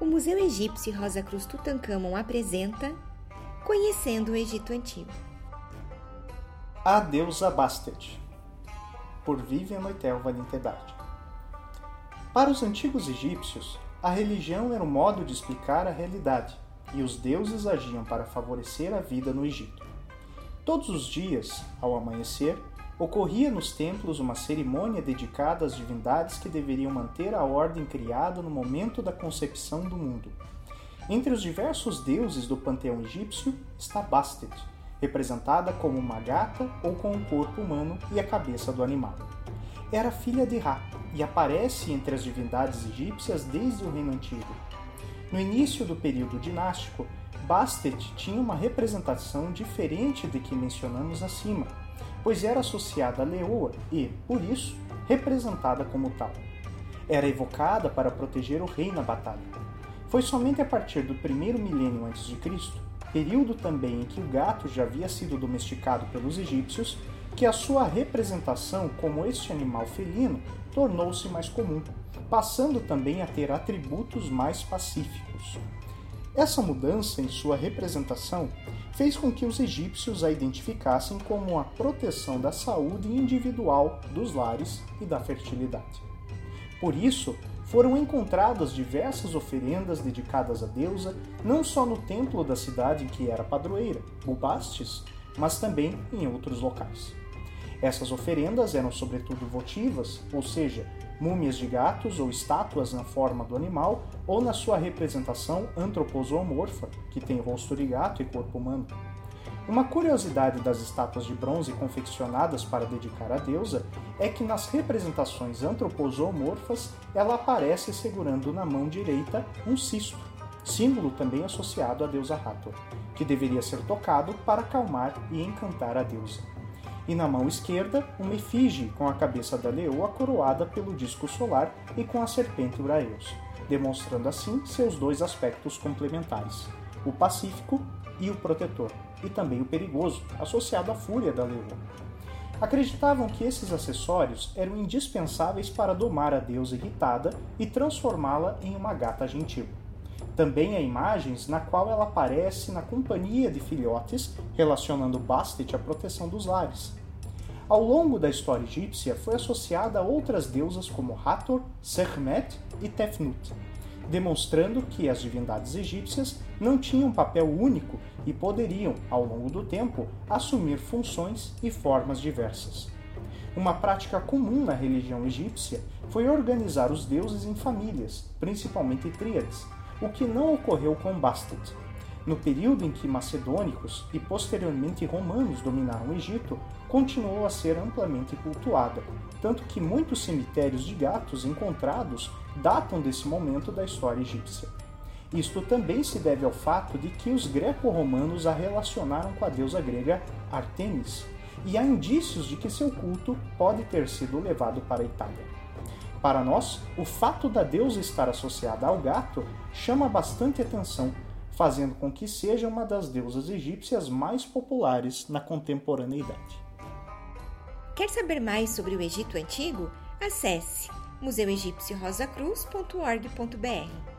o Museu Egípcio Rosa Cruz Tutankhamon apresenta Conhecendo o Egito Antigo. A deusa Bastet, por Vivian Noitel Valentedade. Para os antigos egípcios, a religião era um modo de explicar a realidade, e os deuses agiam para favorecer a vida no Egito. Todos os dias, ao amanhecer, ocorria nos templos uma cerimônia dedicada às divindades que deveriam manter a ordem criada no momento da concepção do mundo. Entre os diversos deuses do panteão egípcio está Bastet, representada como uma gata ou com o corpo humano e a cabeça do animal. Era filha de Ra e aparece entre as divindades egípcias desde o Reino Antigo. No início do período dinástico, Bastet tinha uma representação diferente de que mencionamos acima, pois era associada à leoa e, por isso, representada como tal. Era evocada para proteger o rei na batalha. Foi somente a partir do primeiro milênio antes de Cristo, período também em que o gato já havia sido domesticado pelos egípcios, que a sua representação como este animal felino tornou-se mais comum, passando também a ter atributos mais pacíficos. Essa mudança em sua representação fez com que os egípcios a identificassem como a proteção da saúde individual dos lares e da fertilidade. Por isso, foram encontradas diversas oferendas dedicadas à deusa, não só no templo da cidade em que era padroeira, Bubastes, mas também em outros locais. Essas oferendas eram sobretudo votivas, ou seja, múmias de gatos ou estátuas na forma do animal ou na sua representação antroposomorfa, que tem rosto de gato e corpo humano. Uma curiosidade das estátuas de bronze confeccionadas para dedicar à deusa é que nas representações antroposomorfas ela aparece segurando na mão direita um cisto, símbolo também associado à deusa Hathor, que deveria ser tocado para acalmar e encantar a deusa e na mão esquerda uma efígie com a cabeça da leoa coroada pelo disco solar e com a serpente Uraeus, demonstrando assim seus dois aspectos complementares, o pacífico e o protetor, e também o perigoso, associado à fúria da leoa. Acreditavam que esses acessórios eram indispensáveis para domar a deusa irritada e transformá-la em uma gata gentil. Também há imagens na qual ela aparece na companhia de filhotes, relacionando Bastet à proteção dos lares, ao longo da história egípcia foi associada a outras deusas como Hathor, Sekhmet e Tefnut, demonstrando que as divindades egípcias não tinham papel único e poderiam, ao longo do tempo, assumir funções e formas diversas. Uma prática comum na religião egípcia foi organizar os deuses em famílias, principalmente tríades, o que não ocorreu com Bastet, no período em que macedônicos e posteriormente romanos dominaram o Egito, continuou a ser amplamente cultuada, tanto que muitos cemitérios de gatos encontrados datam desse momento da história egípcia. Isto também se deve ao fato de que os greco-romanos a relacionaram com a deusa grega Artemis, e há indícios de que seu culto pode ter sido levado para a Itália. Para nós, o fato da deusa estar associada ao gato chama bastante atenção fazendo com que seja uma das deusas egípcias mais populares na contemporaneidade. Quer saber mais sobre o Egito Antigo? Acesse museuegipciorosacruz.org.br.